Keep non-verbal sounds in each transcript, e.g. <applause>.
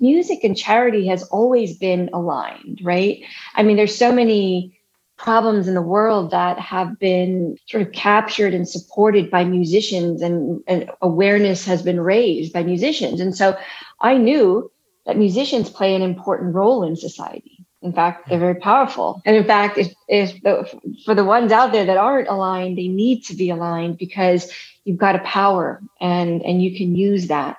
music and charity has always been aligned, right? I mean, there's so many problems in the world that have been sort of captured and supported by musicians and, and awareness has been raised by musicians. And so I knew that musicians play an important role in society. In fact, they're very powerful. And in fact, if, if the, for the ones out there that aren't aligned, they need to be aligned because you've got a power and, and you can use that.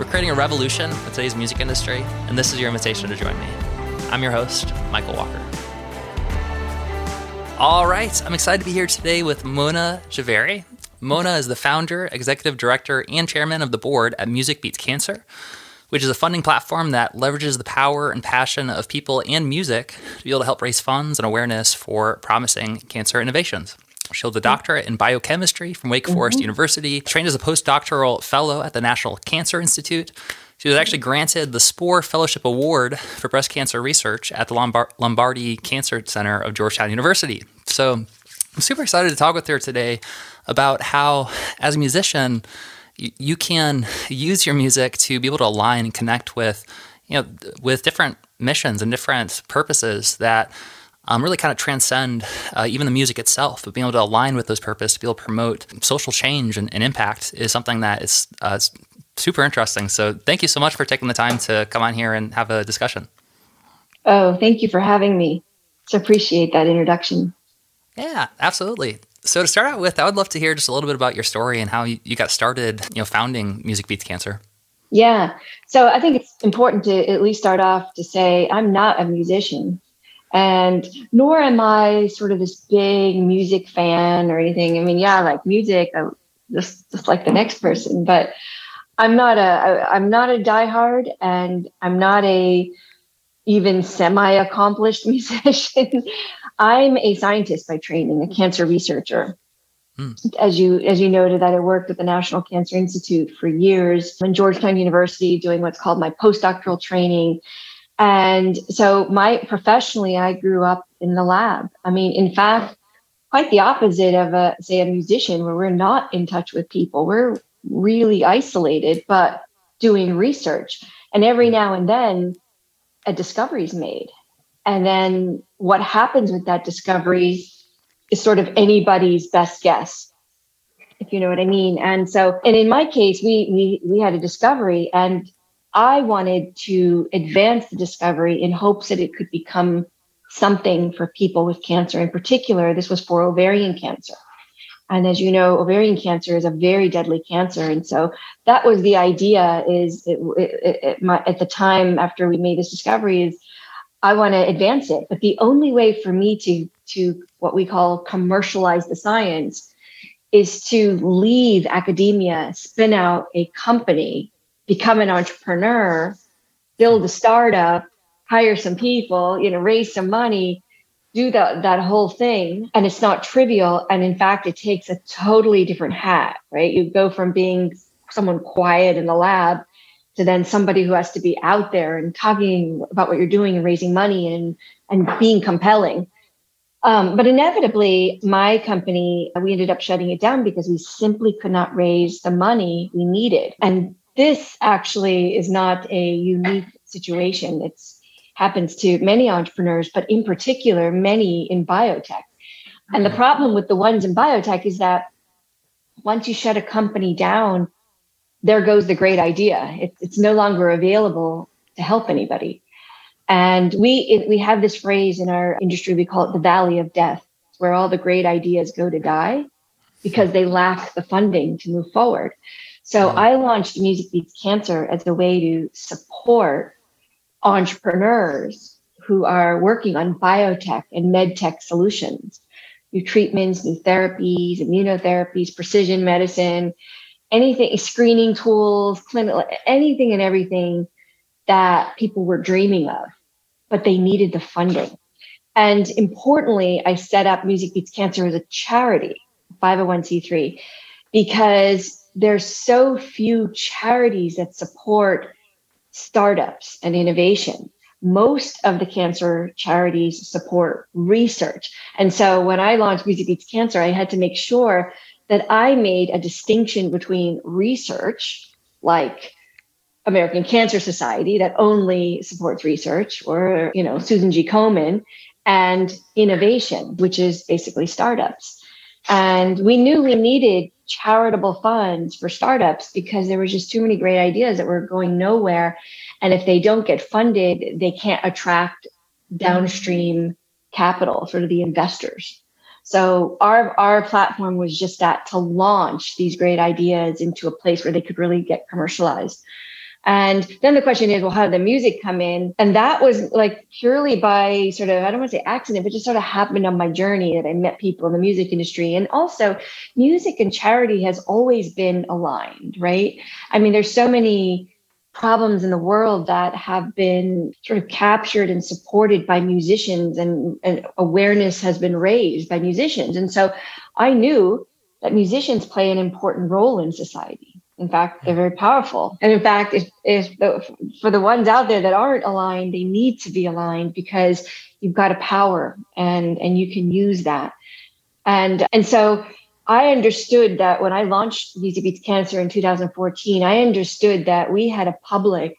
We're creating a revolution in today's music industry, and this is your invitation to join me. I'm your host, Michael Walker. All right, I'm excited to be here today with Mona Jhaveri. Mona is the founder, executive director, and chairman of the board at Music Beats Cancer, which is a funding platform that leverages the power and passion of people and music to be able to help raise funds and awareness for promising cancer innovations. She holds a doctorate in biochemistry from Wake Forest mm-hmm. University, trained as a postdoctoral fellow at the National Cancer Institute. She was actually granted the Spohr Fellowship Award for breast cancer research at the Lombard- Lombardi Cancer Center of Georgetown University. So I'm super excited to talk with her today about how, as a musician, you, you can use your music to be able to align and connect with, you know, with different missions and different purposes that um, really kind of transcend uh, even the music itself, but being able to align with those purposes, to be able to promote social change and, and impact is something that is uh, super interesting. So thank you so much for taking the time to come on here and have a discussion. Oh, thank you for having me. So appreciate that introduction. Yeah, absolutely. So to start out with, I would love to hear just a little bit about your story and how you, you got started, you know, founding Music Beats Cancer. Yeah. So I think it's important to at least start off to say I'm not a musician and nor am I sort of this big music fan or anything. I mean, yeah, I like music, I, just just like the next person, but I'm not a I, I'm not a diehard, and I'm not a even semi accomplished <laughs> musician. I'm a scientist by training, a cancer researcher. Hmm. As you as you noted, that I worked at the National Cancer Institute for years, in Georgetown University, doing what's called my postdoctoral training and so my professionally, I grew up in the lab. I mean, in fact, quite the opposite of a say a musician where we're not in touch with people. We're really isolated, but doing research. And every mm-hmm. now and then a discovery is made. And then what happens with that discovery is sort of anybody's best guess, if you know what I mean. And so, and in my case, we we we had a discovery and I wanted to advance the discovery in hopes that it could become something for people with cancer. In particular, this was for ovarian cancer. And as you know, ovarian cancer is a very deadly cancer. And so that was the idea is it, it, it, my, at the time after we made this discovery is I want to advance it. But the only way for me to, to what we call commercialize the science is to leave academia, spin out a company become an entrepreneur, build a startup, hire some people, you know, raise some money, do that that whole thing. And it's not trivial. And in fact, it takes a totally different hat, right? You go from being someone quiet in the lab to then somebody who has to be out there and talking about what you're doing and raising money and and being compelling. Um, but inevitably, my company, we ended up shutting it down because we simply could not raise the money we needed. And this actually is not a unique situation. It's happens to many entrepreneurs, but in particular, many in biotech. And the mm-hmm. problem with the ones in biotech is that once you shut a company down, there goes the great idea. It, it's no longer available to help anybody. And we it, we have this phrase in our industry. We call it the valley of death, where all the great ideas go to die because they lack the funding to move forward. So I launched Music Beats Cancer as a way to support entrepreneurs who are working on biotech and medtech solutions, new treatments, new therapies, immunotherapies, precision medicine, anything, screening tools, clinical, anything and everything that people were dreaming of. but they needed the funding. And importantly, I set up Music Beats Cancer as a charity, 501c3, because there's so few charities that support startups and innovation. Most of the cancer charities support research. And so when I launched Music Beats Cancer, I had to make sure that I made a distinction between research, like American Cancer Society that only supports research, or you know Susan G. Komen, and innovation, which is basically startups. And we knew we needed charitable funds for startups because there was just too many great ideas that were going nowhere. And if they don't get funded, they can't attract downstream capital, sort of the investors. So our our platform was just that to launch these great ideas into a place where they could really get commercialized. And then the question is, well, how did the music come in? And that was like purely by sort of, I don't want to say accident, but just sort of happened on my journey that I met people in the music industry. And also, music and charity has always been aligned, right? I mean, there's so many problems in the world that have been sort of captured and supported by musicians and, and awareness has been raised by musicians. And so I knew that musicians play an important role in society in fact, they're hmm. very powerful. And in fact, if, if the, for the ones out there that aren't aligned, they need to be aligned because you've got a power and, and you can use that. And, and so I understood that when I launched Music Beats Cancer in 2014, I understood that we had a public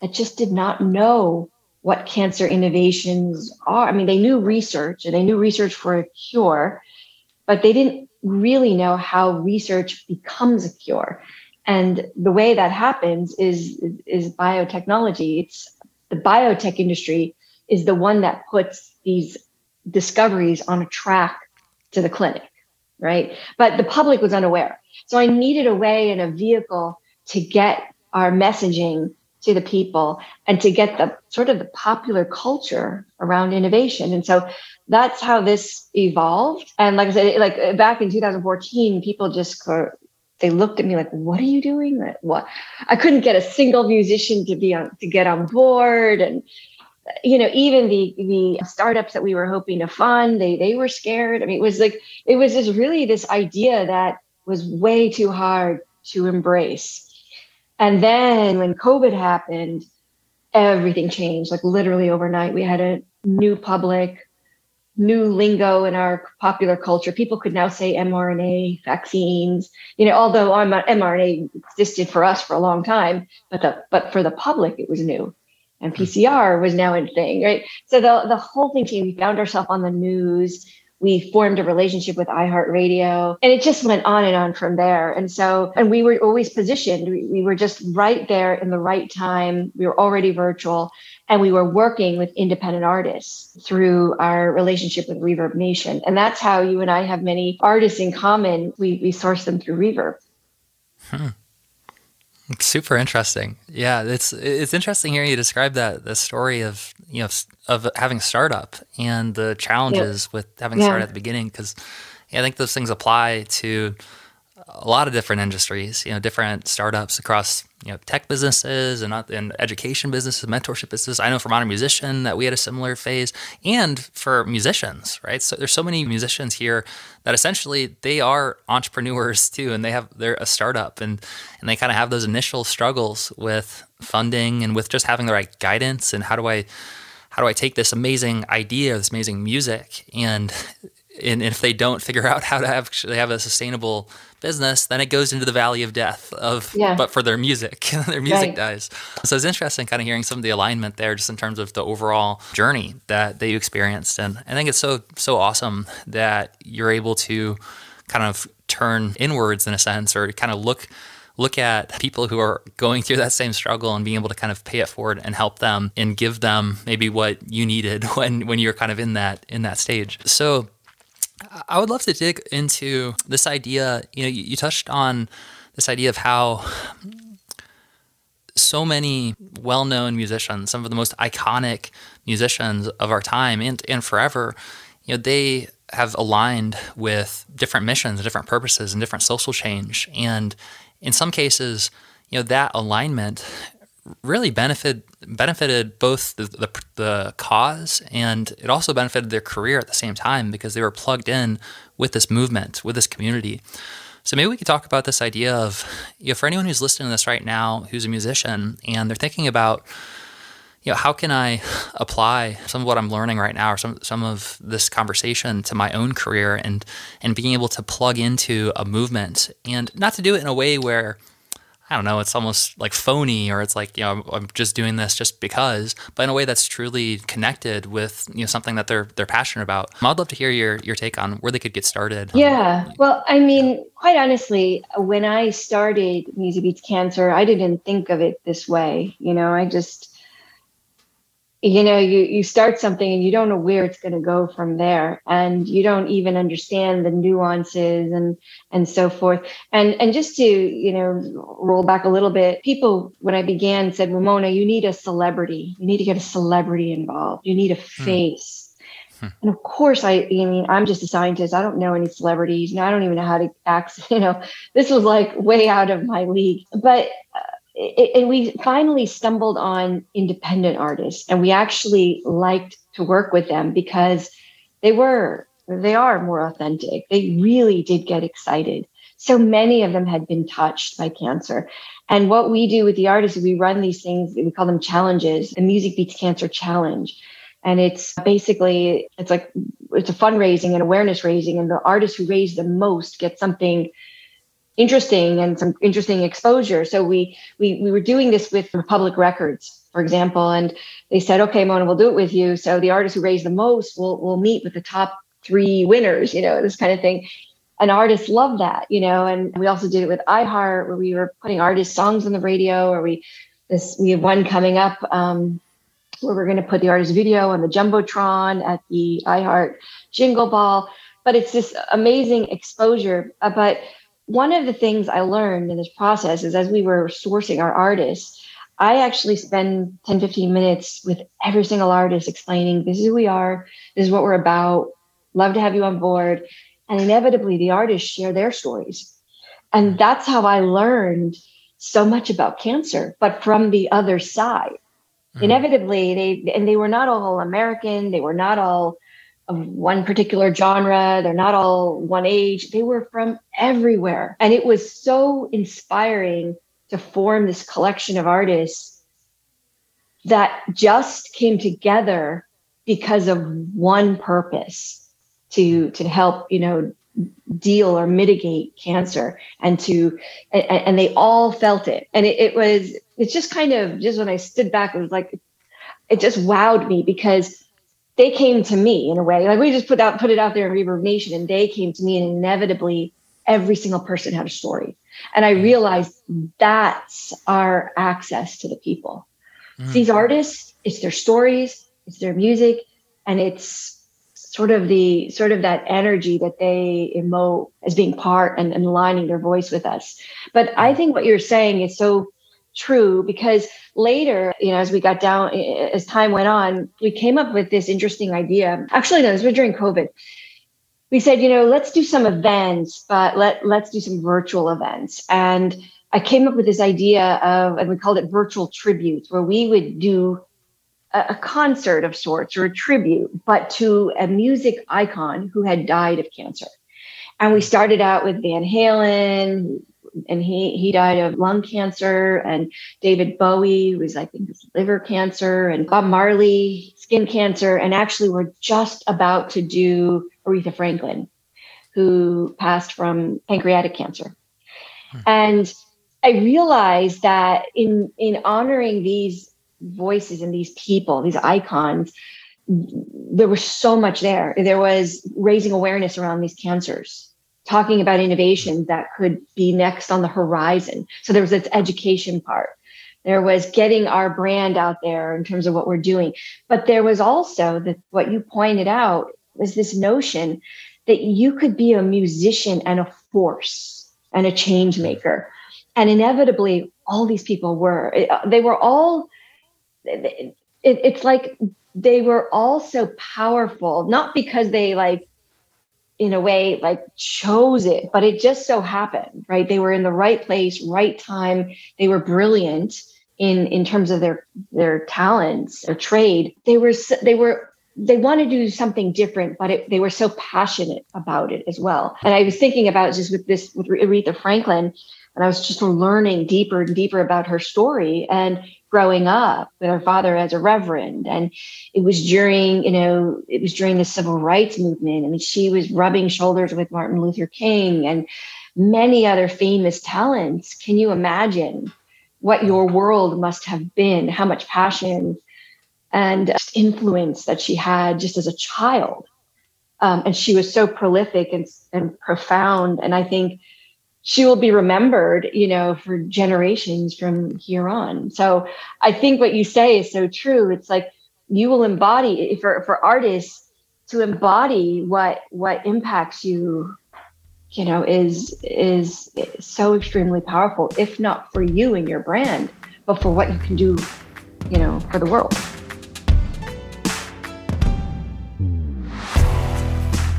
that just did not know what cancer innovations are. I mean, they knew research and they knew research for a cure, but they didn't really know how research becomes a cure. And the way that happens is, is biotechnology. It's the biotech industry is the one that puts these discoveries on a track to the clinic, right? But the public was unaware. So I needed a way and a vehicle to get our messaging to the people and to get the sort of the popular culture around innovation. And so that's how this evolved. And like I said, like back in 2014, people just they looked at me like, "What are you doing? What?" I couldn't get a single musician to be on to get on board, and you know, even the the startups that we were hoping to fund, they they were scared. I mean, it was like it was just really this idea that was way too hard to embrace. And then when COVID happened, everything changed. Like literally overnight, we had a new public new lingo in our popular culture. People could now say mRNA vaccines, you know, although mRNA existed for us for a long time, but the, but for the public, it was new. And. PCR was now a thing, right? So the, the whole thing. We found ourselves on the news we formed a relationship with iHeartRadio and it just went on and on from there. And so, and we were always positioned, we, we, were just right there in the right time. We were already virtual and we were working with independent artists through our relationship with Reverb Nation. And that's how you and I have many artists in common. We, we source them through Reverb. Hmm. It's super interesting. Yeah, it's it's interesting hearing you describe that the story of you know of having a startup and the challenges with having yeah. started at the beginning because yeah, I think those things apply to a lot of different industries, you know, different startups across, you know, tech businesses and, uh, and education businesses, mentorship businesses. I know for Modern Musician that we had a similar phase and for musicians, right? So there's so many musicians here that essentially they are entrepreneurs <laughs> too, and they have, they're a startup and, and they kind of have those initial struggles with funding and with just having the right guidance and how do I, how do I take this amazing idea, this amazing music and and if they don't figure out how to actually have a sustainable business, then it goes into the valley of death of yeah. but for their music. <laughs> their music right. dies. So it's interesting kind of hearing some of the alignment there just in terms of the overall journey that they experienced. And I think it's so so awesome that you're able to kind of turn inwards in a sense or kind of look look at people who are going through that same struggle and being able to kind of pay it forward and help them and give them maybe what you needed <laughs> when when you're kind of in that in that stage. So I would love to dig into this idea. You know, you, touched on this idea of how so many well-known musicians, some of the most iconic musicians of our time and and forever, you know, they have aligned with different missions, different purposes, and different social change. And in some cases, you know, that alignment really benefited benefited both the, the, the cause and it also benefited their career at the same time because they were plugged in with this movement, with this community. So maybe we could talk about this idea of, you know, for anyone who's listening to this right now, who's a musician, and they're thinking about, you know, how can I apply some of what I'm learning right now, or some some of this conversation to my own career, and and being able to plug into a movement, and not to do it in a way where I don't know, it's almost like phony or it's like, you know, I'm just doing this just because, but in a way that's truly connected with, you know, something that they're they're passionate about. I'd love to hear your your take on where they could get started. Yeah. Well, I mean, quite honestly, when I started Music Beats Cancer, I didn't think of it this way. You know, I just you know you you start something and you don't know where it's going to go from there and you don't even understand the nuances and and so forth and and just to you know roll back a little bit people when i began said ramona you need a celebrity you need to get a celebrity involved you need a hmm. face Hmm. And of course, I, I mean, I'm just a scientist. I don't know any celebrities. and I don't even know how to act. <laughs> You know, this was like way out of my league. But uh, and we finally stumbled on independent artists and we actually liked to work with them because they were they are more authentic. They really did get excited. So many of them had been touched by cancer. And what we do with the artists is we run these things we call them challenges the music beats cancer challenge. And it's basically it's like it's a fundraising and awareness raising and the artists who raise the most get something interesting and some interesting exposure. So we we we were doing this with Republic Records, for example, and they said, "Okay, Mona, we'll do it with you." So the artist who raised the most will will meet with the top three winners, you know, this kind of thing. And artists love that, you know. And we also did it with iHeart, where we were putting artist songs on the radio, or we this we have one coming up. Um, where we're going to put the artist video on the jumbotron at the iHeart Jingle Ball, but it's this amazing exposure. Uh, but one of the things I learned in this process is as we were sourcing our artists, I actually spend 10, 15 minutes with every single artist explaining this is who we are, this is what we're about, love to have you on board. And inevitably, the artists share their stories. And that's how I learned so much about cancer, but from the other side. Mm. Inevitably, they and they were not all American, they were not all of one particular genre. They're not all one age. They were from everywhere. And it was so inspiring to form this collection of artists that just came together because of one purpose to to help, you know, deal or mitigate cancer and to and, and they all felt it. And it, it was it's just kind of just when I stood back, it was like it just wowed me because they came to me in a way. Like we just put out put it out there in Reverb Nation, and they came to me, and inevitably every single person had a story. And I realized that's our access to the people. Mm. These artists, it's their stories, it's their music, and it's sort of the sort of that energy that they emote as being part and, and aligning their voice with us. But I think what you're saying is so true because later, you know, as we got down, as time went on, we came up with this interesting idea. Actually, no, this was during COVID. We said, you know, let's do some events, but let let's do some virtual events. And I came up with this idea of, and we called it virtual tributes, where we would do a, a concert of sorts or a tribute, but to a music icon who had died of cancer. And we started out with Van Halen, and he he died of lung cancer, and David Bowie was I think liver cancer, and Bob Marley skin cancer, and actually we're just about to do Aretha Franklin, who passed from pancreatic cancer, hmm. and I realized that in in honoring these voices and these people, these icons, there was so much there. There was raising awareness around these cancers talking about innovation that could be next on the horizon. So there was this education part. There was getting our brand out there in terms of what we're doing. But there was also that what you pointed out was this notion that you could be a musician and a force and a change maker. And inevitably, all these people were. Uh, they were all, it, it's like they were all so powerful, not because they like in a way like chose it but it just so happened right? They were in the right place right time. They were brilliant in in terms of their their talents or trade. They were they were they wanted to do something different but it, they were so passionate about it as well. And i was thinking about just with this with aretha franklin and i was just learning deeper and deeper about her story. And growing up with her father as a reverend and it was during you know it was during the civil rights movement I mean, she was rubbing shoulders with martin luther king and many other famous talents can you imagine what your world must have been, how much passion and influence that she had just as a child. Um, and she was so prolific and, and profound. And I think she will be remembered, you know, for generations from here on. So I think what you say is so true. It's like you will embody for, for artists to embody what what impacts you you know is is so extremely powerful if not for you and your brand but for what you can do you know for the world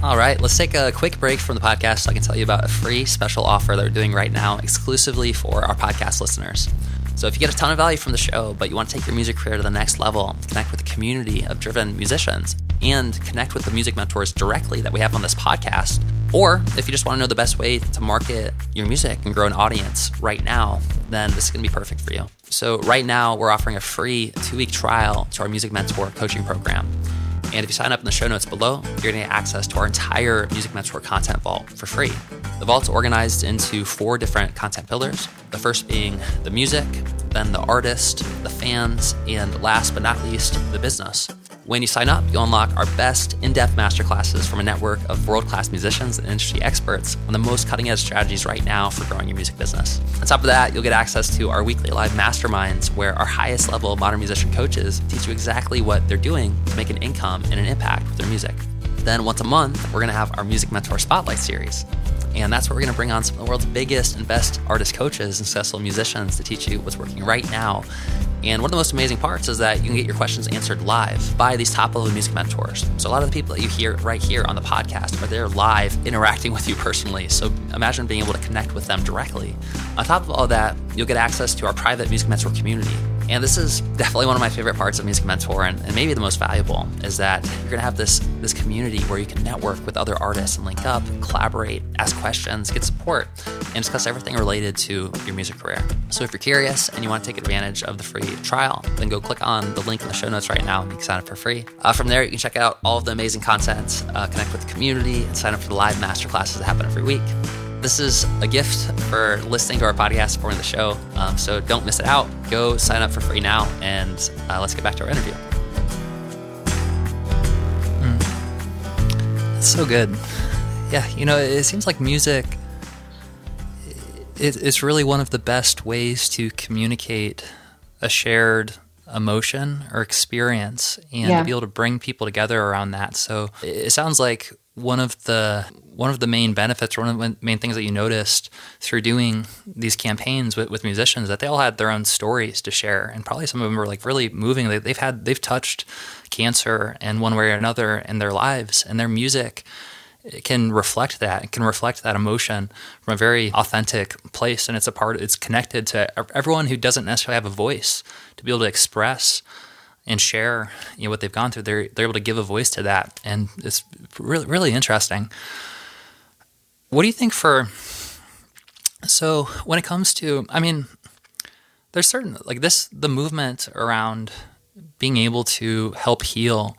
all right, let's take a quick break from the podcast so I can tell you about a free special offer that we're doing right now exclusively for our podcast listeners. So if you get a ton of value from the show, but you want to take your music career to the next level, connect with a community of driven musicians, and connect with the music mentors directly that we have on this podcast, or if you just want to know the best way to market your music and grow an audience right now, then this is going to be perfect for you. So right now, we're offering a free two-week trial to our Music Mentor coaching program. And if you sign up in the show notes below, you're going to get access to our entire Music Mentor content vault for free. The vault's organized into four different content pillars. The first being the music, then the artist, the fans, and last but not least, the business. When you sign up, you'll unlock our best in depth masterclasses from a network of world class musicians and industry experts on the most cutting edge strategies right now for growing your music business. On top of that, you'll get access to our weekly live masterminds where our highest level modern musician coaches teach you exactly what they're doing to make an income and an impact with their music. Then, once a month, we're going to have our Music Mentor Spotlight series. And that's where we're going to bring on some of the world's biggest and best artist coaches and successful musicians to teach you what's working right now. And one of the most amazing parts is that you can get your questions answered live by these top level music mentors. So, a lot of the people that you hear right here on the podcast are there live interacting with you personally. So, imagine being able to connect with them directly. On top of all that, you'll get access to our private music mentor community and this is definitely one of my favorite parts of Music Mentor, and, and maybe the most valuable, is that you're to have this this community where you can network with other artists and link up, collaborate, ask questions, get support, and discuss everything related to your music career. So if you're curious and you want to take advantage of the free trial, then go click on the link in the show notes right now and you can sign up for free. Uh, from there, you can check out all of the amazing content, uh, connect with the community, and sign up for the live masterclasses that happen every week. This is a gift for listening to our podcast, supporting the show. Um, so don't miss it out. Go sign up for free now, and uh, let's get back to our interview. Mm. so good. Yeah, you know, it seems like music. It, it's really one of the best ways to communicate a shared emotion or experience and yeah. to be able to bring people together around that. So it sounds like one of the one of the main benefits, one of the main things that you noticed through doing these campaigns with, with musicians, that they all had their own stories to share, and probably some of them were like really moving. They, they've had they've touched cancer in one way or another in their lives, and their music can reflect that. It can reflect that emotion from a very authentic place, and it's a part. It's connected to everyone who doesn't necessarily have a voice to be able to express and share you know what they've gone through they're they're able to give a voice to that. And it's really really interesting. What do you think for so when it comes to i mean there's certain like this the movement around being able to help heal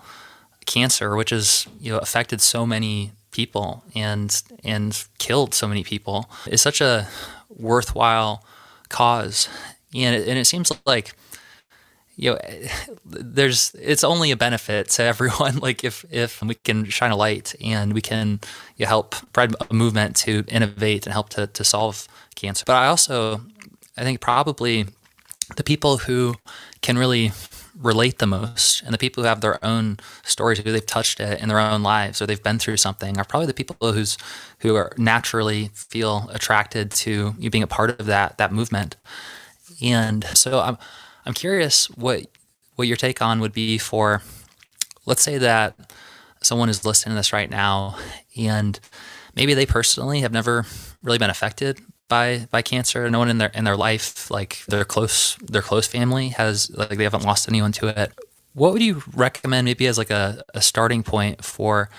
cancer which has you know affected so many people and and killed so many people is such a worthwhile cause. And it, and it seems like you know <sighs> there's it's only a benefit to everyone. <laughs> Like if if we can shine a light and we can you know, help spread a movement to innovate and help to, to solve cancer. But i also i think probably the people who can really relate the most and the people who have their own stories who they've touched it in their own lives or they've been through something are probably the people who's who are naturally feel attracted to you being a part of that that movement. And so i'm I'm curious what what your take on would be for, let's say that someone is listening to this right now, and maybe they personally have never really been affected by by cancer. No one in their in their life, like their close their close family, has like they haven't lost anyone to it. What would you recommend, maybe as like a, a starting point for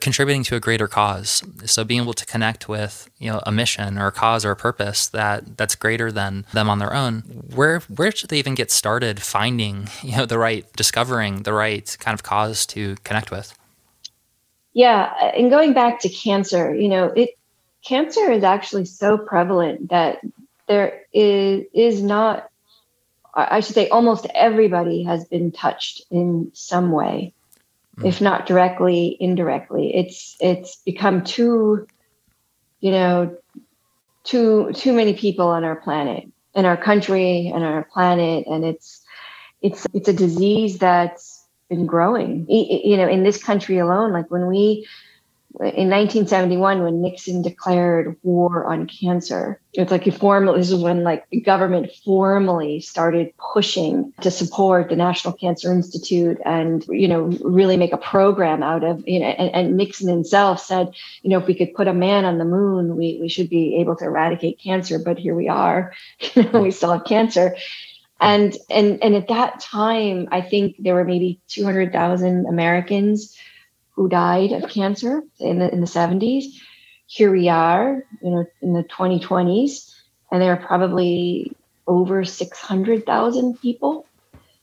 contributing to a greater cause. So being able to connect with, you know, a mission or a cause or a purpose that that's greater than them on their own. Where where should they even get started finding, <laughs> you know, the right discovering the right kind of cause to connect with? Yeah, and going back to cancer, you know, it cancer is actually so prevalent that there is is not I should say almost everybody has been touched in some way mm. if not directly, indirectly. It's it's become too, you know, too too many people on our planet, in our country, and our planet, and it's it's it's a disease that's been growing. You know, in this country alone, like when we in 1971 when Nixon declared war on cancer. It's like he formally this is when like the government formally started pushing to support the National Cancer Institute and you know really make a program out of you know and, and Nixon himself said you know if we could put a man on the moon we we should be able to eradicate cancer but here we are <laughs> you know we still have cancer and and and at that time I think there were maybe 200,000 Americans who died of cancer in the in the 70s. Here we are, you know, in the 2020s, and there are probably over 600,000 people.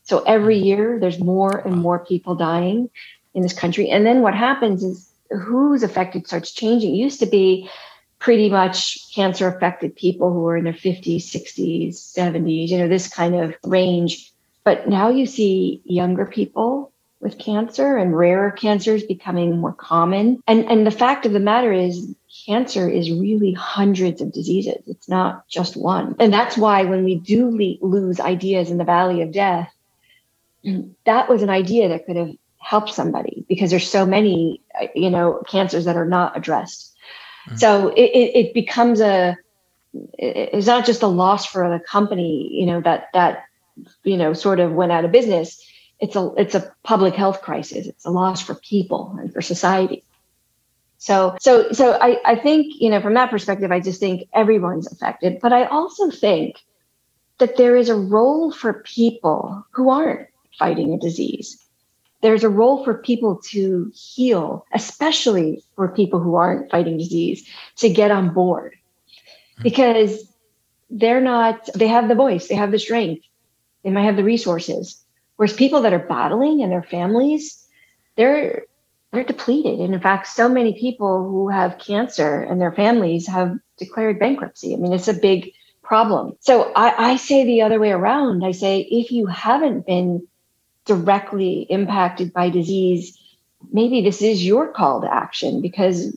So every mm-hmm. year there's more and more people dying in this country. And then what happens is who's affected starts changing. It used to be pretty much cancer affected people who were in their 50s, 60s, 70s, you know, this kind of range. But now you see younger people with cancer and rarer cancers becoming more common. And, and the fact of the matter is, cancer is really hundreds of diseases. It's not just one. And that's why when we do le- lose ideas in the valley of death, that was an idea that could have helped somebody because there's so many, you know, cancers that are not addressed. Mm-hmm. So it, it, it becomes a, it's not just a loss for the company, you know, that, that, you know, sort of went out of business it's a it's a public health crisis. It's a loss for people and for society. So so so I, I think, you know, from that perspective, I just think everyone's affected. But I also think that there is a role for people who aren't fighting a disease. There's a role for people to heal, especially for people who aren't fighting disease, to get on board. Hmm. Because they're not, they have the voice, they have the strength, they might have the resources, Whereas people that are battling and their families, they're they're depleted. And in fact, so many people who have cancer and their families have declared bankruptcy. I mean, it's a big problem. So I, I say the other way around. I say if you haven't been directly impacted by disease, maybe this is your call to action because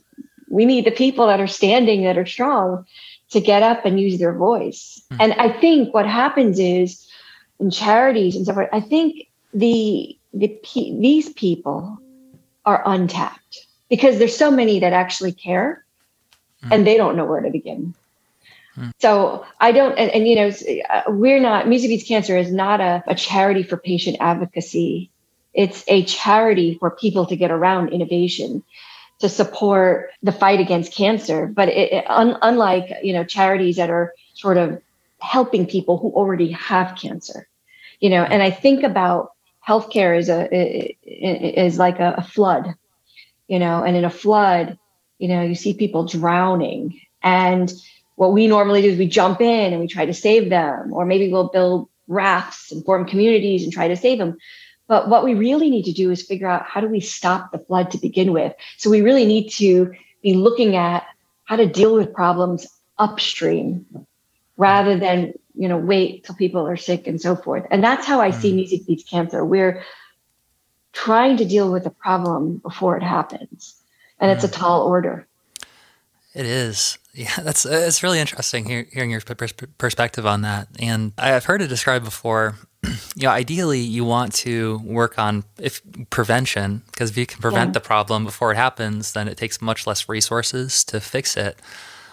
we need the people that are standing that are strong to get up and use their voice. Mm-hmm. And I think what happens is and charities and so forth. I think the the these people are untapped because there's so many that actually care mm. and they don't know where to begin. Mm. So I don't, and, and, you know, uh, we're not, Music Beats Cancer is not a, a charity for patient advocacy. It's a charity for people to get around innovation to support the fight against cancer. But it, it, un, unlike, you know, charities that are sort of helping people who already have cancer you know and i think about healthcare as a is like a, a flood you know and in a flood you know you see people drowning. And what we normally do is we jump in and we try to save them or maybe we'll build rafts and form communities and try to save them. But what we really need to do is figure out how do we stop the flood to begin with. So we really need to be looking at how to deal with problems upstream rather than you know wait till people are sick and so forth and that's how i mm. see music beats cancer we're trying to deal with the problem before it happens and mm. it's a mm. tall order it is <laughs> yeah that's it's really interesting hear, hearing your perspective on that and i've heard it described before <clears throat> you know ideally you want to work on if prevention because if you can prevent yeah. the problem before it happens then it takes much less resources to fix it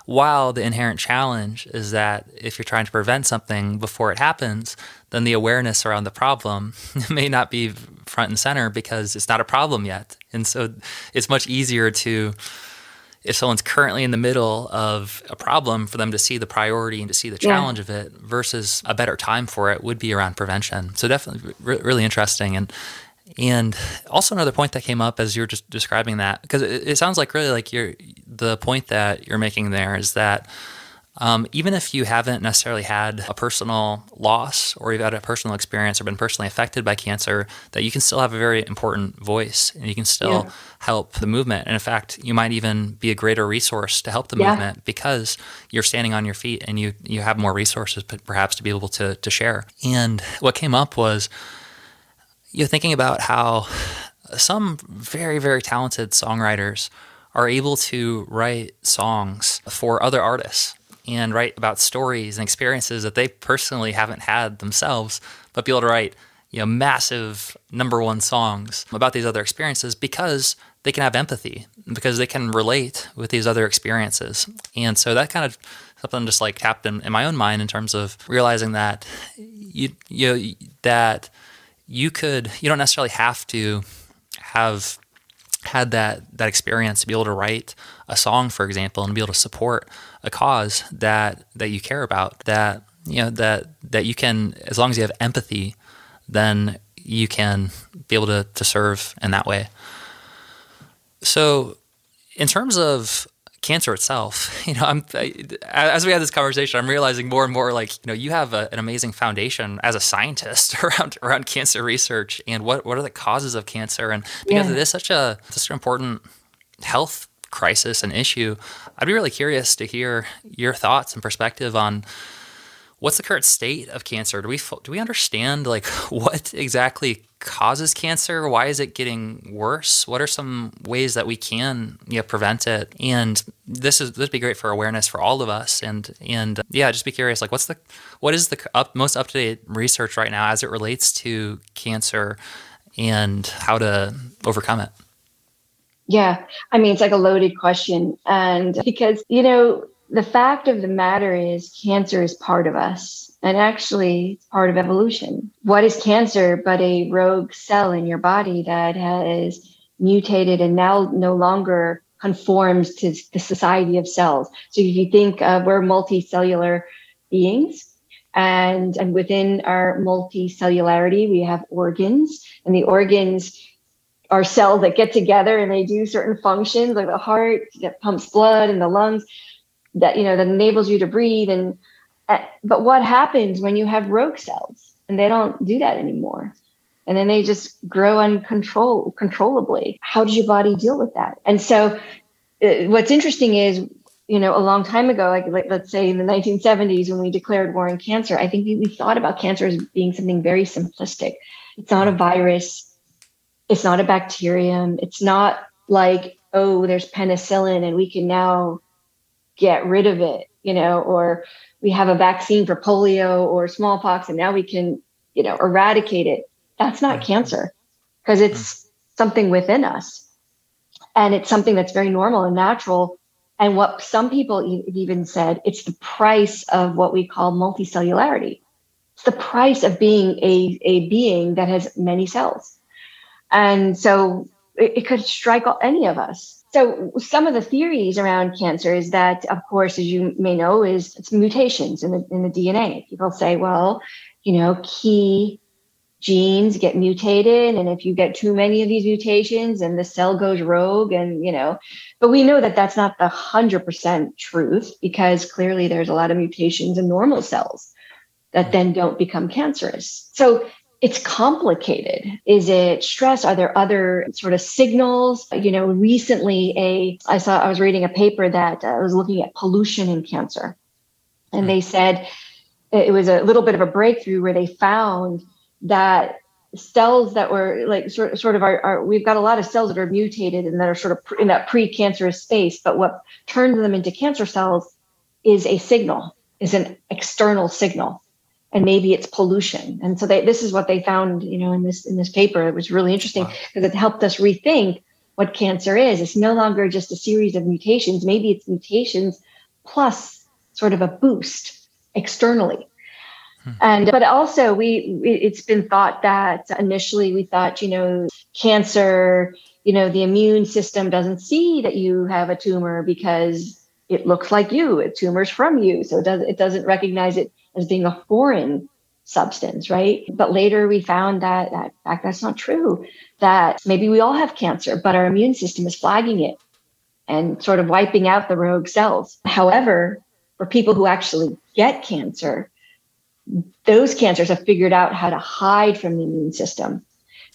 while the inherent challenge is that if you're trying to prevent something before it happens, then the awareness around the problem <laughs> may not be front and center because it's not a problem yet. And so it's much easier to if someone's currently in the middle of a problem, for them to see the priority and to see the challenge yeah. of it versus a better time for it would be around prevention. So definitely re- really interesting. And and also another point that came up as you were just describing that, because it, it sounds like really like you're the point that you're making there is that um, even if you haven't necessarily had a personal loss or you've had a personal experience or been personally affected by cancer, that you can still have a very important voice and you can still yeah. help the movement. And in fact, you might even be a greater resource to help the yeah. movement because you're standing on your feet and you you have more resources perhaps to be able to to share. And what came up was you know thinking about how some very very talented songwriters are able to write songs for other artists and write about stories and experiences that they personally haven't had themselves, but be able to write you know massive number one songs about these other experiences because they can have empathy because they can relate with these other experiences. And so that kind of something just like tapped in, in my own mind in terms of realizing that you you know, that you could you don't necessarily have to have had that that experience to be able to write a song, for example, and be able to support a cause that that you care about, that you know that that you can, as long as you have empathy, then you can be able to to serve in that way. So, in terms of cancer itself, <laughs> you know, I'm as we had this conversation, I'm realizing more and more like you know you have a, an amazing foundation as a scientist <laughs> around around cancer research and what what are the causes of cancer and because yeah. it is such a such an important health crisis and issue, I'd be really curious to hear your thoughts and perspective on what's the current state of cancer? Do we do we understand like <laughs> what exactly causes cancer? Why is it getting worse? What are some ways that we can you know, prevent it? And this is this would be great for awareness for all of us. And and yeah, just be curious like what's the what is the up, most up to date research right now as it relates to cancer and how to overcome it? Yeah, I mean, it's like a loaded question. And because, you know, the fact of the matter is cancer is part of us and actually it's part of evolution. What is cancer but a rogue cell in your body that has mutated and now no longer conforms to the society of cells? So if you think we're multicellular beings, and and within our multicellularity we have organs and the organs are cells that get together and they do certain functions like the heart that pumps blood and the lungs that you know that enables you to breathe and but what happens when you have rogue cells? And they don't do that anymore. And then they just grow uncontrollably controllably. How does your body deal with that? And so uh, what's interesting is you know a long time ago like, like, let's say in the 1970s when we declared war on cancer i think we, we thought about cancer as being something very simplistic. It's not a virus. It's not a bacterium. It's not like, oh, there's penicillin and we can now get rid of it, you know, or we have a vaccine for polio or smallpox and now we can, you know, eradicate it. That's not cancer because it's something within us. And it's something that's very normal and natural. And what some people even said, it's the price of what we call multicellularity. It's the price of being a, a being that has many cells. And so it, it could strike any of us. So some of the theories around cancer is that, of course, as you may know, is it's mutations in the in the DNA. People say, well, you know, key genes get mutated and if you get too many of these mutations and the cell goes rogue and you know but we know that that's not the 100% truth because clearly there's a lot of mutations in normal cells that then don't become cancerous so it's complicated. Is it stress? Are there other sort of signals? You know, recently a I saw I was reading a paper that uh, was looking at pollution in cancer, and they said it was a little bit of a breakthrough where they found that cells that were like sort, sort of are we've got a lot of cells that are mutated and that are sort of in that pre-cancerous space but what turns them into cancer cells is a signal is an external signal and maybe it's pollution. And so they, this is what they found, you know, in this in this paper. It was really interesting because wow. it helped us rethink what cancer is. It's no longer just a series of mutations. Maybe it's mutations plus sort of a boost externally. Hmm. And but also we it's been thought that initially we thought, you know, cancer you know the immune system doesn't see that you have a tumor because it looks like you a tumor's from you so it does it doesn't recognize it as being a foreign substance right? But later we found that that in fact that's not true that maybe we all have cancer but our immune system is flagging it and sort of wiping out the rogue cells. However for people who actually get cancer those cancers have figured out how to hide from the immune system.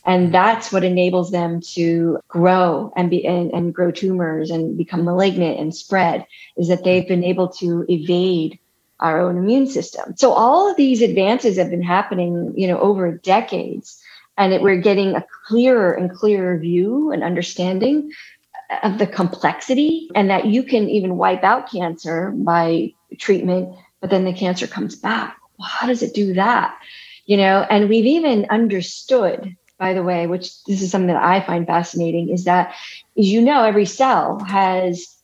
And that's what enables them to grow and be and, and grow tumors and become malignant and spread is that they've been able to evade our own immune system. So all of these advances have been happening you know over decades and that we're getting a clearer and clearer view and understanding of the complexity and that you can even wipe out cancer by treatment but then the cancer comes back. Well, how does it do that? You know and we've even understood by the way, which this is something that I find fascinating, is that, as you know, every cell has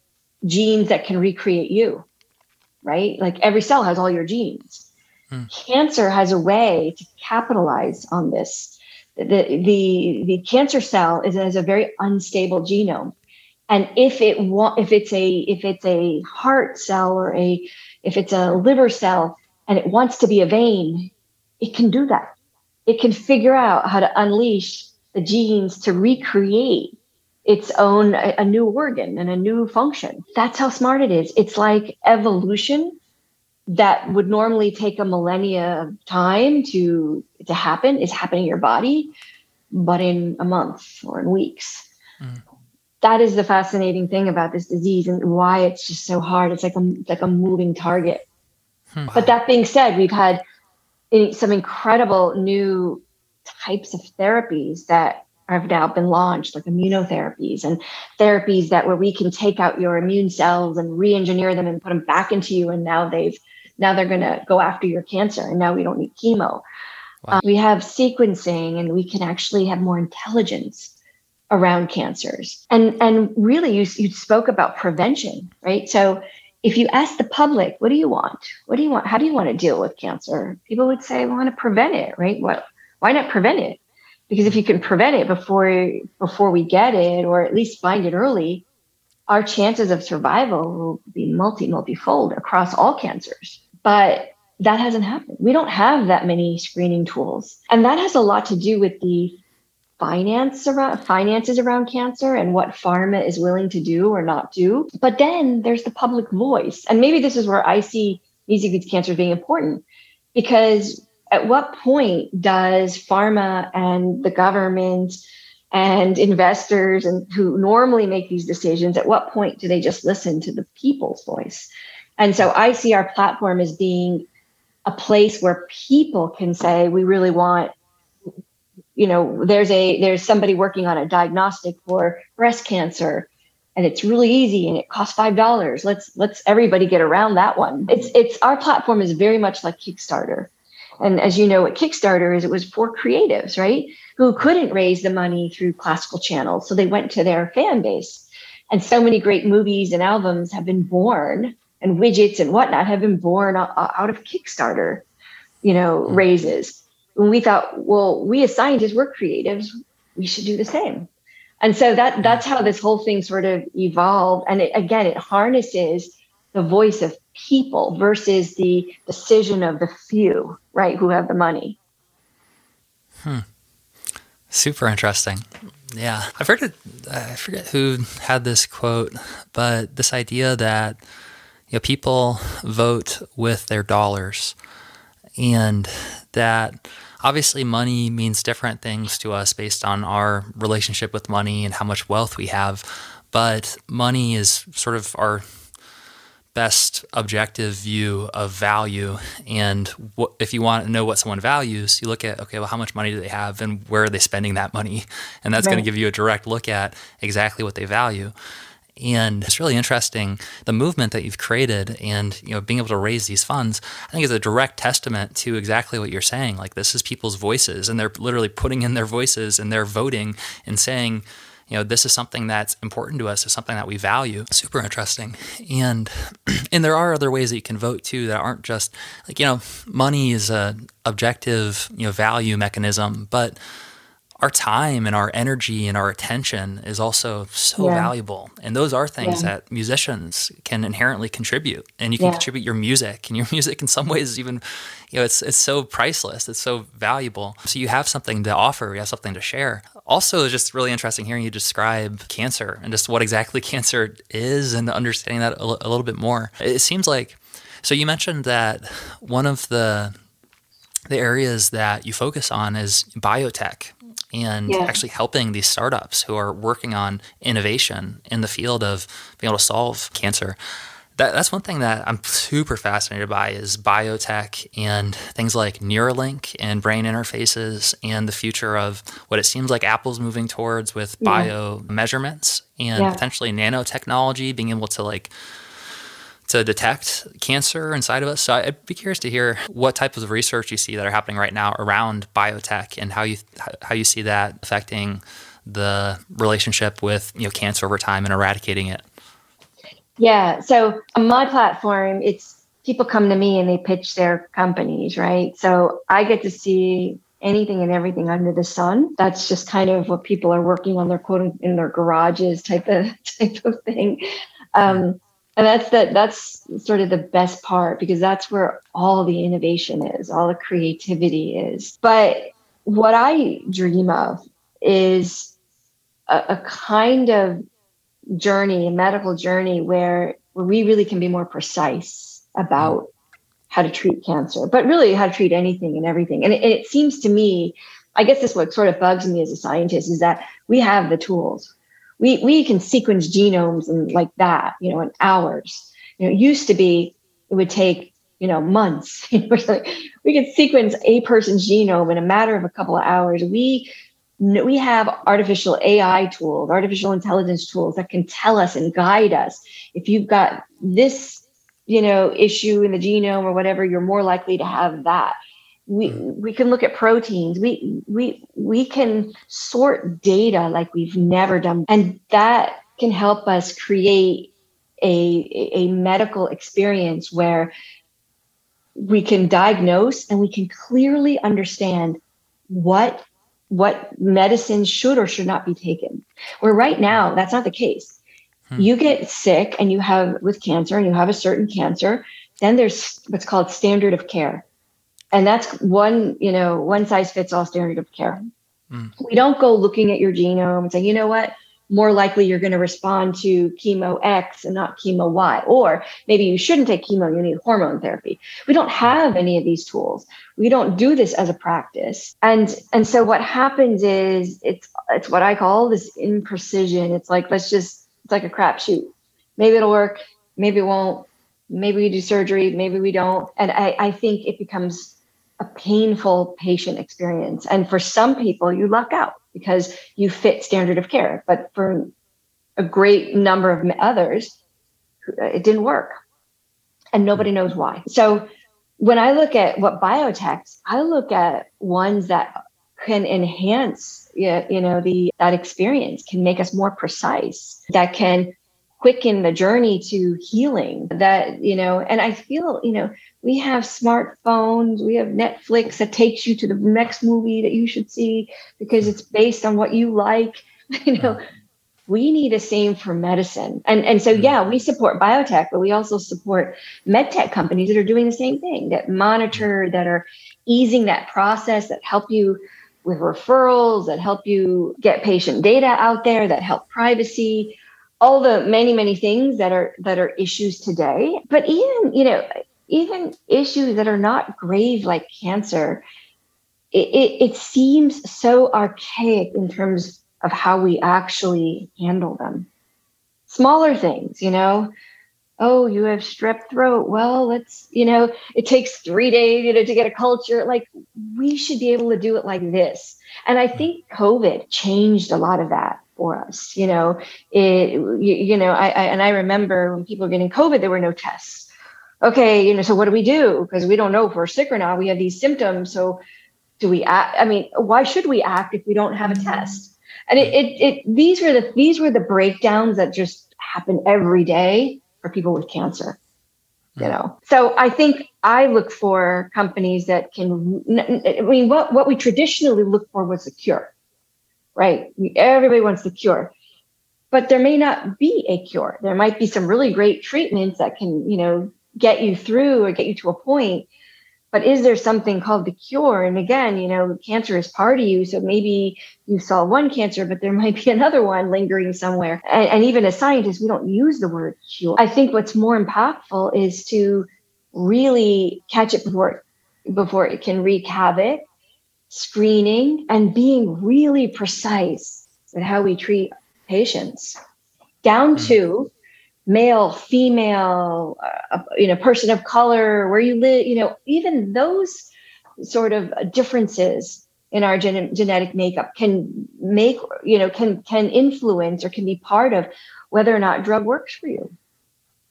genes that can recreate you, right? Like every cell has all your genes. Hmm. Cancer has a way to capitalize on this. The, the, the cancer cell is, has a very unstable genome. And if it wa- if it's a if it's a heart cell or a if it's a liver cell and it wants to be a vein, it can do that it can figure out how to unleash the genes to recreate its own a, a, new organ and a new function. That's how smart it is. It's like evolution that would normally take a millennia of time to to happen is happening in your body but in a month or in weeks. Mm. that is the fascinating thing about this disease and why it's just so hard. It's like a, like a moving target. Hmm. but that being said we've had some incredible new types of therapies that have now been launched, like immunotherapies and therapies that where we can take out your immune cells and re-engineer them and put them back into you, and now they've now they're going to go after your cancer, and now we don't need chemo. Wow. Um, we have sequencing, and we can actually have more intelligence around cancers. And and really, you you spoke about prevention, right? So if you ask the public, what do you want? What do you want? How do you want to deal with cancer? People would say, I want to prevent it, right? What? Why not prevent it? Because if you can prevent it before before we get it, or at least find it early, our chances of survival will be multi multifold across all cancers. But that hasn't happened. We don't have that many screening tools, and that has a lot to do with the finance around finances around cancer and what pharma is willing to do or not do. But then there's the public voice. And maybe this is where I see Beats Cancer being important because at what point does pharma and the government and investors and who normally make these decisions at what point do they just listen to the people's voice? And so i see our platform as being a place where people can say we really want you know there's a there's somebody working on a diagnostic for breast cancer and it's really easy and it costs five dollars. Let's let's everybody get around that one. It's it's our platform is very much like kickstarter and as you know what kickstarter is it was for creatives right who couldn't raise the money through classical channels so they went to their fan base and so many great movies and albums have been born and widgets and whatnot have been born out of kickstarter you know hmm. raises when we thought, well, we as scientists, we're creatives, we should do the same. And so that that's how this whole thing sort of evolved. And it, again, it harnesses the voice of people versus the decision of the few, right, who have the money. Hmm. Super interesting. Yeah, I've heard it. I forget who had this quote, but this idea that you know people vote with their dollars, and that obviously money means different things to us based on our relationship with money and how much wealth we have. But money is sort of our best objective view of value. And what, if you want to know what someone values, you look at, okay, well, how much money do they have and where are they spending that money? And that's right. going to give you a direct look at exactly what they value. And it's really interesting the movement that you've created and you know being able to raise these funds, I think is a direct testament to exactly what you're saying. Like this is people's voices and they're literally putting in their voices and they're voting and saying, you know, this is something that's important to us, is something that we value. Super interesting. And <clears throat> and there are other ways that you can vote too that aren't just like, you know, money is a objective, you know, value mechanism, but our time and our energy and our attention is also so yeah. valuable. And those are things yeah. that musicians can inherently contribute. And you can yeah. contribute your music. And your <laughs> music in some ways even, you know, it's it's so priceless. It's so valuable. So you have something to offer, you have something to share. Also, it's just really interesting hearing you describe cancer and just what exactly <laughs> cancer is and understanding that a, a little bit more. It seems like so you mentioned that one of the the areas that you focus on is biotech and yeah. actually helping these startups who are working on innovation in the field of being able to solve cancer. That, that's one thing that I'm super fascinated by is biotech and things like Neuralink and brain interfaces and the future of what it seems like Apple's moving towards with yeah. bio measurements and yeah. potentially nanotechnology, being able to like to detect cancer inside of us. So I'd be curious to hear what types of research you see that are happening right now around biotech and how you how you see that affecting the relationship with you know cancer over time and eradicating it. Yeah. So on my platform, it's people come to me and they pitch their companies, right? So I get to see anything and everything under the sun. That's just kind of what people are working on their quote in their garages type of <laughs> type of thing. Um, and that's the that's sort of the best part because that's where all the innovation is all the creativity is. But what i dream of is a, a kind of journey a medical journey where, where we really can be more precise about how to treat cancer but really how to treat anything and everything. And it, and it seems to me i guess this what sort of bugs me as a scientist is that we have the tools we we can sequence genomes and like that, you know, in hours. You know, it used to be it would take you know months. <laughs> we could sequence a person's genome in a matter of a couple of hours. We we have artificial AI tools, artificial intelligence tools that can tell us and guide us. If you've got this, you know, issue in the genome or whatever, you're more likely to have that we we can look at proteins. We we we can sort data like we've never done. And that can help us create a a medical experience where we can diagnose and we can clearly understand what what medicines should or should not be taken. Where right now that's not the case. Hmm. you get sick and you have with cancer and you have a certain cancer then there's what's called standard of care and that's one you know one size fits all standard of care. Mm. we don't go looking at your genome and say you know what? More likely you're going to respond to chemo x and not chemo y. Or maybe you shouldn't take chemo you need hormone therapy. We don't have any of these tools. We don't do this as a practice. And and so what happens is it's it's what i call this imprecision. It's like let's just it's like a crapshoot. Maybe it'll work maybe it won't. Maybe we do surgery maybe we don't. And i i think it becomes a painful patient experience. And for some people, you luck out because you fit standard of care. But for a great number of others, it didn't work. And nobody hmm. knows why. So when I look at what biotechs, I look at ones that can enhance you know the that experience can make us more precise that can quicken the journey to healing that you know and i feel you know we have smartphones we have netflix that takes you to the next movie that you should see because it's based on what you like <laughs> you know. We need the same for medicine. And and so mm-hmm. yeah we support biotech but we also support medtech companies that are doing the same thing that monitor that are easing that process that help you with referrals that help you get patient data out there that help privacy all the many many things that are that are issues today. But even you know even issues that are not grave like cancer it, it, it seems so archaic in terms of how we actually handle them. Smaller things you know? Oh you have strep throat. Well let's you know it takes three days you know to get a culture. Like we should be able to do it like this. And i think covid changed a lot of that for us. You know, it, you, you know, I, I, and I remember when people were getting COVID, there were no tests. Okay, you know, so what do we do? Because we don't know if we're sick or not. We have these symptoms. So do we act? I mean, why should we act if we don't have a test? And it, it, it these were the these were the breakdowns that just happen every day for people with cancer. You know, so I think I look for companies that can. I mean, what what we traditionally look for was a cure right? Everybody wants the cure. But there may not be a cure. There might be some really great treatments that can, you know, get you through or get you to a point. But is there something called the cure? And again, you know, cancer is part of you. So maybe you saw one cancer, but there <laughs> might be another one lingering somewhere. And, and even as scientists, we don't use the word cure. I think what's more impactful is to really catch it before before it can wreak havoc, screening, and being really precise with how we treat patients, down mm. to male, female, uh, you know, person of color, where you live, you know, even those sort of differences in our gen- genetic makeup can make, you know, can can influence or can be part of whether or not drug works for you,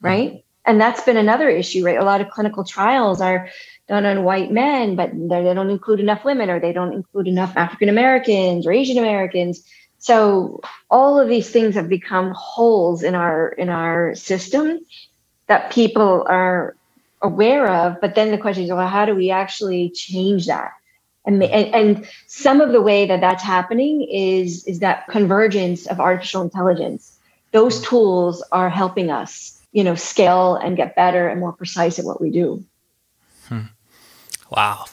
right? And that's been another issue, right? A lot of clinical trials are done on white men, but they don't include enough women or they don't include enough African Americans or Asian Americans. So all of these things have become holes in our in our system that people are aware of. But then the question is, well, how do we actually change that? And, and, and some of the way that that's happening is is that convergence of artificial intelligence. Those tools are helping us you know scale and get better and more precise at what we do hmm. wow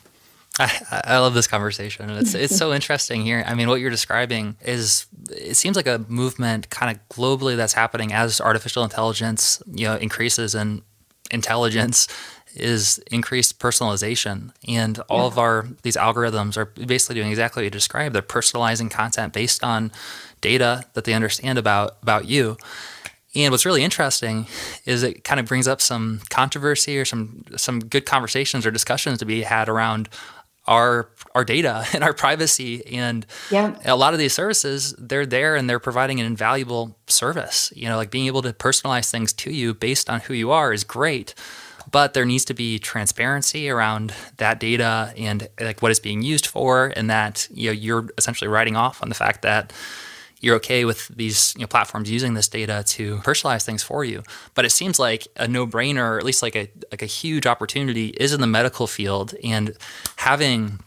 I, I, love this conversation. It's it's so <laughs> interesting here. I mean, what you're describing is it seems like a movement kind of globally that's happening as artificial intelligence, you know, increases and intelligence is increased personalization and all yeah. of our these algorithms are basically doing exactly what you described they're personalizing content based on data that they understand about about you and what's really interesting is it kind of brings up some controversy or some some good conversations or discussions to be had around our our data <laughs> and our privacy and yeah. a lot of these services they're there and they're providing an invaluable service you know like being able to personalize things to you based on who you are is great but there needs to be transparency around that data and like what it's being used for and that you know you're essentially writing off on the fact that you're okay with these you know, platforms using this data to personalize things for you. But it seems like a no-brainer, or at least like a like a huge opportunity, is in the medical field and having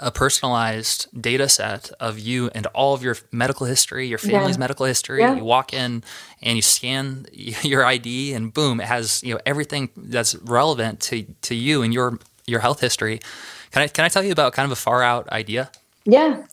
a personalized data set of you and all of your medical history, your family's yeah. medical history. Yeah. You walk in and you scan <laughs> your ID, and boom, it has you know everything that's relevant to to you and your your health history. Can I can I tell you about kind of a far out idea? Yeah.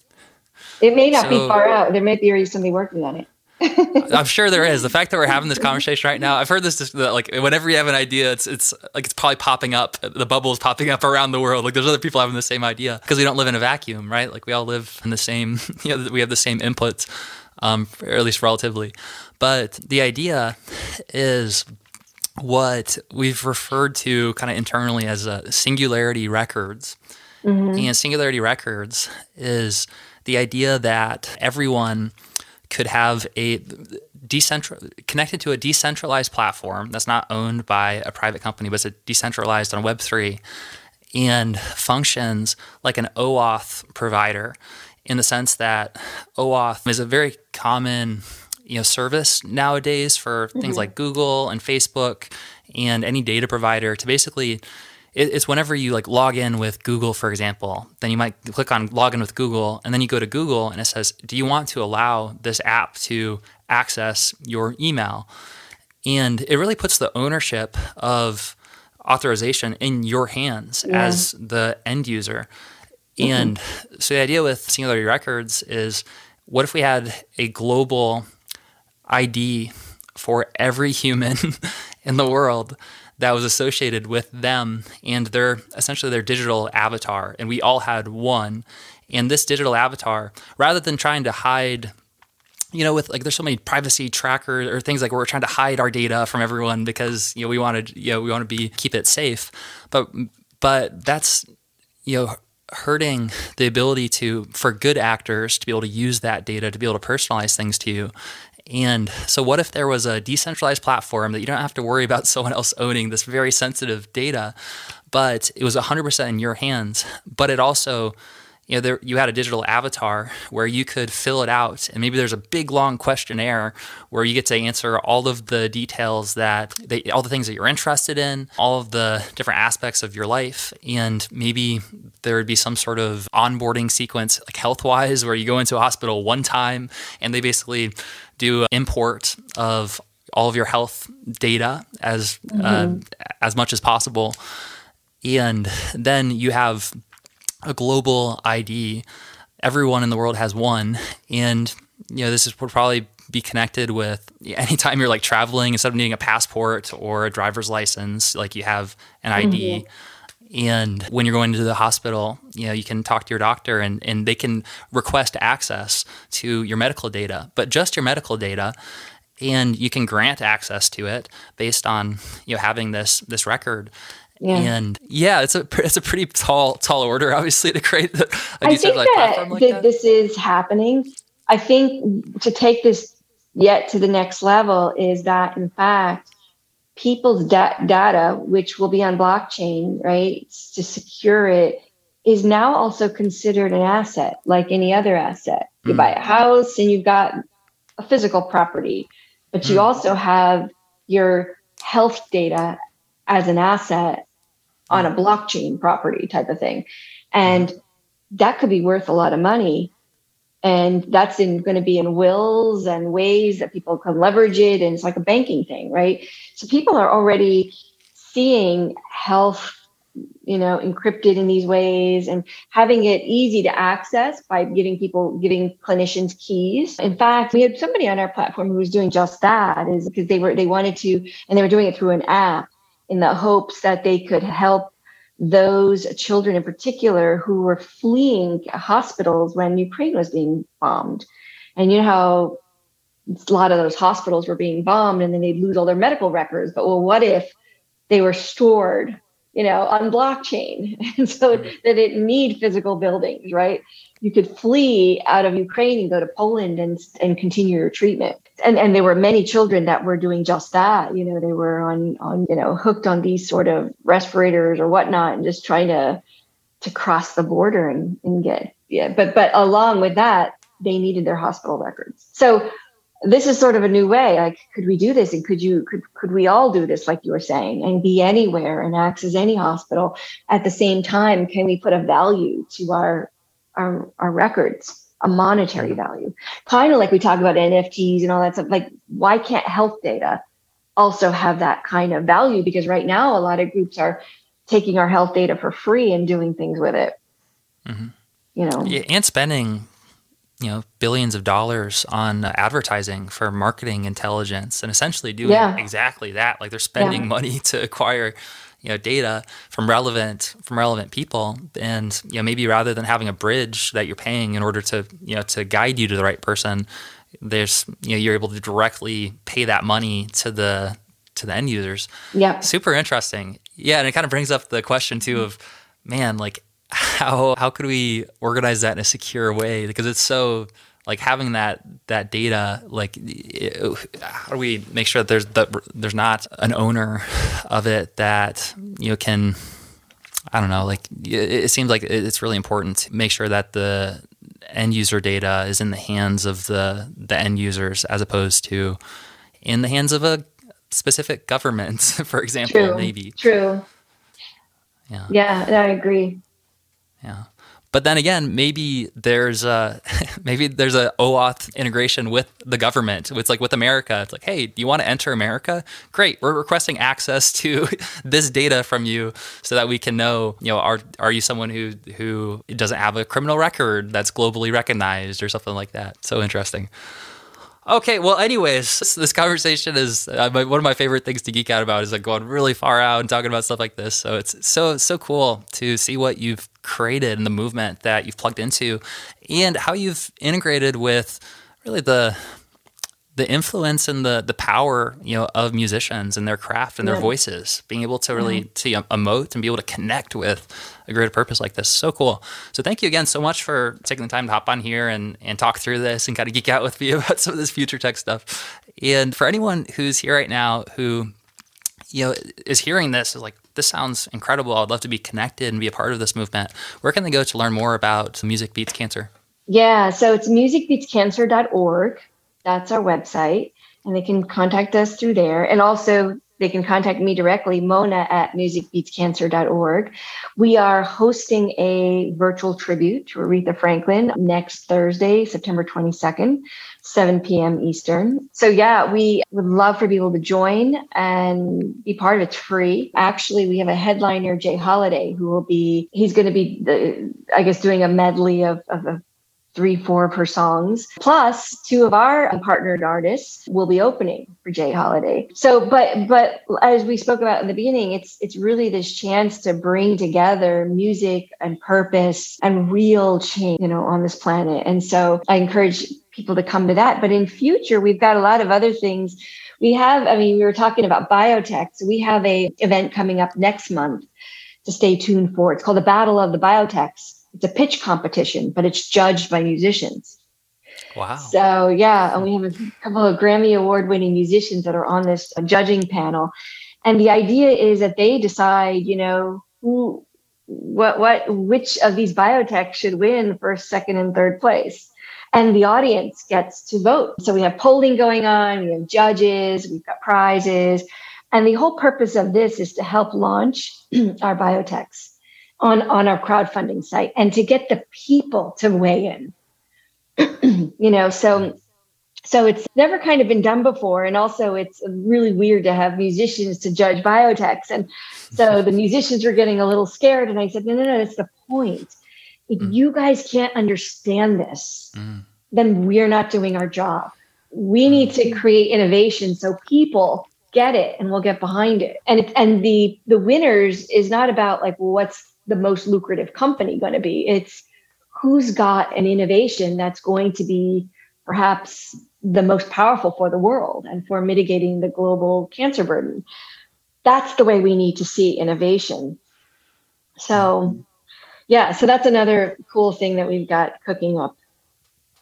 It may not so, be far out. There may be already somebody working on it. <laughs> I'm sure there is. The fact that we're having this conversation right now, I've heard this like whenever you have an idea, it's it's like it's probably popping up. The bubble is popping up around the world. Like there's other people having the same idea because we don't live in a vacuum, right? Like we all live in the same. <laughs> You know, we have the same inputs, um, or at least relatively. But the idea is what we've referred to kind of internally as a singularity records, mm-hmm. and singularity records is the idea that everyone could have a decentral connected to a decentralized platform that's not owned by a private company, but it's decentralized on Web three, and functions like an OAuth provider, in the sense that OAuth is a very common you know service nowadays for mm-hmm. things like Google and Facebook and any data provider to basically it's whenever you like log in with Google, for example, then you might click on login with Google, and then you go to Google and it says, Do you want to allow this app to access your email? And it really puts the ownership of authorization in your hands yeah. as the end user. Mm-hmm. And so the idea with Singularity Records is what if we had a global ID for every human <laughs> in the world that was associated with them and their essentially their digital avatar. And we all had one. And this digital avatar rather than trying to hide you know with like there's so many privacy trackers or things like we're trying to hide our data from everyone because you know we wanted you know we want to be keep it safe. But but that's you know hurting the ability to for good actors to be able to use that data to be able to personalize things to you and so, what if there was a decentralized platform that you don't have to worry about <laughs> someone else owning this very sensitive data, but it was 100% in your hands, but it also you know, there, you had a digital avatar where you could fill it out, and maybe there's a big long questionnaire where you get to answer all of the details that they, all the things that you're interested in, all of the different aspects of your life, and maybe there would be some sort of onboarding sequence, like health wise, where you go into a hospital one time and they basically do import of all of your health data as mm-hmm. uh, as much as possible, and then you have a global ID. Everyone in the world has one, and you know this is would probably be connected with anytime you're like traveling instead of needing a passport or a driver's license, like you have an ID. Mm-hmm. And when you're going to the hospital, you know, you can talk to your doctor and, and they can request access to your medical data, but just your medical data. And you can grant access to it based on you know having this this record. Yeah. And yeah, it's a <laughs> it's a pretty tall tall order, obviously, to create the, a I think that, like that this is happening. I think to take this yet to the next level is that in fact people's da- data, which will be on blockchain, right, to secure it, is now also considered an asset like any other asset. You mm. buy a house and you've got a physical property, but you mm. also have your health data as an asset on a blockchain property type of thing. And that could be worth a lot of money. And that's in going to be in wills and ways that people can leverage it. And it's like a banking thing, right? So people are already seeing health, you know, encrypted in these ways and having it easy to access by giving people, giving clinicians keys. In fact, we had somebody on our platform who was doing just that is because they were, they wanted to, and they were doing it through an app in the hopes that they could help those children in particular who were fleeing hospitals when Ukraine was being bombed. And you know how a lot of those hospitals were being bombed and then they'd lose all their medical records. But well, what if they were stored you know, on blockchain. <laughs> And so mm-hmm. they didn't need physical buildings, right? You could flee out of Ukraine and go to Poland and, and continue your treatment. And, and there were many children that were doing just that. You know, they were on, on, you know, hooked on these sort of respirators or whatnot and just trying to, to cross the border and, and get, yeah. But, but along with that, they needed their hospital records. So this is sort of a new way like could we do this and could you could could we all do this like you were saying and be anywhere and access any hospital at the same time can we put a value to our our, our records a monetary value kind of like we talk about nfts and all that stuff like why can't health data also have that kind of value because right now a lot of groups are taking our health data for free and doing things with it mm-hmm. you know yeah, and spending you know billions of dollars on advertising for marketing intelligence and essentially doing yeah. exactly that like they're spending yeah. money <laughs> to acquire you know data from relevant from relevant people. And you know maybe rather than having a bridge that you're paying in order to you know to guide you to the right person there's you know you're able to directly pay that money to the to the end users. Yeah super interesting. Yeah and it kind of brings up the question too of man like <laughs> how how could we organize that in a secure way? Because it's so like having that that data like how do we make sure that there's that there's not an owner of it that you know can I don't know like it, seems like it's really important to make sure that the end user data is in the hands of the the end users as opposed to in the hands of a specific government <laughs> for example true, maybe. true. Yeah. Yeah i agree. Yeah. But then again, maybe there's a <laughs> maybe there's a OAuth integration with the government. It's like with America. It's like, hey, do you want to enter America? Great, we're requesting access to <laughs> this data from you so that we can know, you know, are are you someone who who doesn't have a criminal record that's globally recognized or something like that. So interesting. Okay, well, anyways, this, <laughs> this conversation is uh, my, one of my favorite things to geek out about is like going really far out and talking about stuff like this. So it's so so cool to see what you've created and the movement that you've plugged into, and how you've integrated with really the the influence and the the power you know of musicians and their craft and their yeah. voices being able to really mm-hmm. to emote and be able to connect with a greater purpose like this so cool so thank you again so much for taking the time to hop on here and and talk through this and kind of geek out with me <laughs> about some of this future tech stuff and for anyone who's here right now who you know, is hearing this is like, this sounds incredible. I'd love to be connected and be a part of this movement. Where can they go to learn more about Music Beats Cancer? Yeah, so it's musicbeatscancer.org. That's our website. And they can contact us through there. And also, they can contact me directly, Mona at musicbeatscancer.org. We are hosting a virtual tribute to Aretha Franklin next Thursday, September 22nd, 7 p.m. Eastern. So, yeah, we would love for people to join and be part of it. It's free. Actually, we have a headliner, Jay Holiday, who will be, he's going to be, the, I guess, doing a medley of, of, of three, four of her songs. Plus, two of our partnered artists will be opening for Jay Holiday. So, but but as we spoke about in the beginning, it's it's really this chance to bring together music and purpose and real change, you know, on this planet. And so, I encourage people to come to that. But in future, we've got a lot of other things. We have, I mean, we were talking about biotech. So we have a event coming up next month to stay tuned for. It's called the Battle of the Biotechs it's a pitch competition, but it's judged by musicians. Wow. So yeah, and we have a couple of Grammy award winning musicians that are on this uh, judging panel. And the idea is that they decide, you know, who what what which of these biotechs should win first, second, and third place. And the audience gets to vote. So we have polling going on, we have judges, we've got prizes. And the whole purpose of this is to help launch <clears throat> our biotechs on, on our crowdfunding site and to get the people to weigh in. <clears throat> you know, so so it's never kind of been done before. And also it's really weird to have musicians to judge biotechs. And so <laughs> the musicians were getting a little scared. And I said, no, no, no, that's the point. If mm. you guys can't understand this, mm. then we're not doing our job. We need to create innovation so people get it and we'll get behind it. And it, and the the winners is not about like well, what's the most lucrative company going to be? It's who's got an innovation that's going to be perhaps the most powerful for the world and for mitigating the global cancer burden. That's the way we need to see innovation. So, mm-hmm. yeah, so that's another cool thing that we've got cooking up.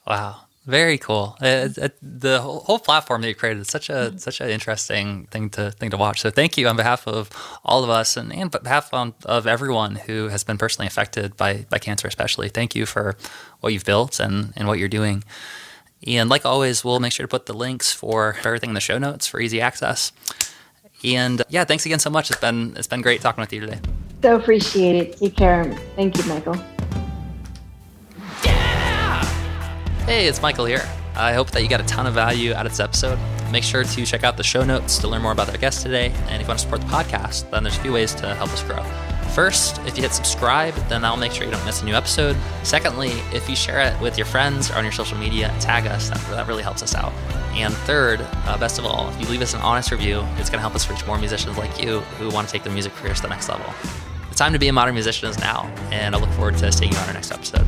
Wow. Very cool. Uh, the whole platform that you created is such a mm-hmm. such an interesting thing to thing to watch. So thank you on behalf of all of us and, and behalf of everyone who has been personally affected by by cancer, especially. Thank you for what you've built and and what you're doing. And like always, we'll make sure to put the links for everything in the show notes for easy access. And yeah, thanks again so much. It's been it's been great talking with you today. So appreciate it. Take care. Thank you, Michael. Hey, it's Michael here. I hope that you got a ton of value out of this episode. Make sure to check out the show notes to learn more about our guest today. And if you want to support the podcast, then there's a few ways to help us grow. First, if you hit subscribe, then I'll make sure you don't miss a new episode. Secondly, if you share it with your friends or on your social media, tag us. That, that really helps us out. And third, uh, best of all, if you leave us an honest review, it's going to help us reach more musicians like you who want to take their music careers to the next level. The time to be a modern musician is now, and I look forward to seeing you on our next episode.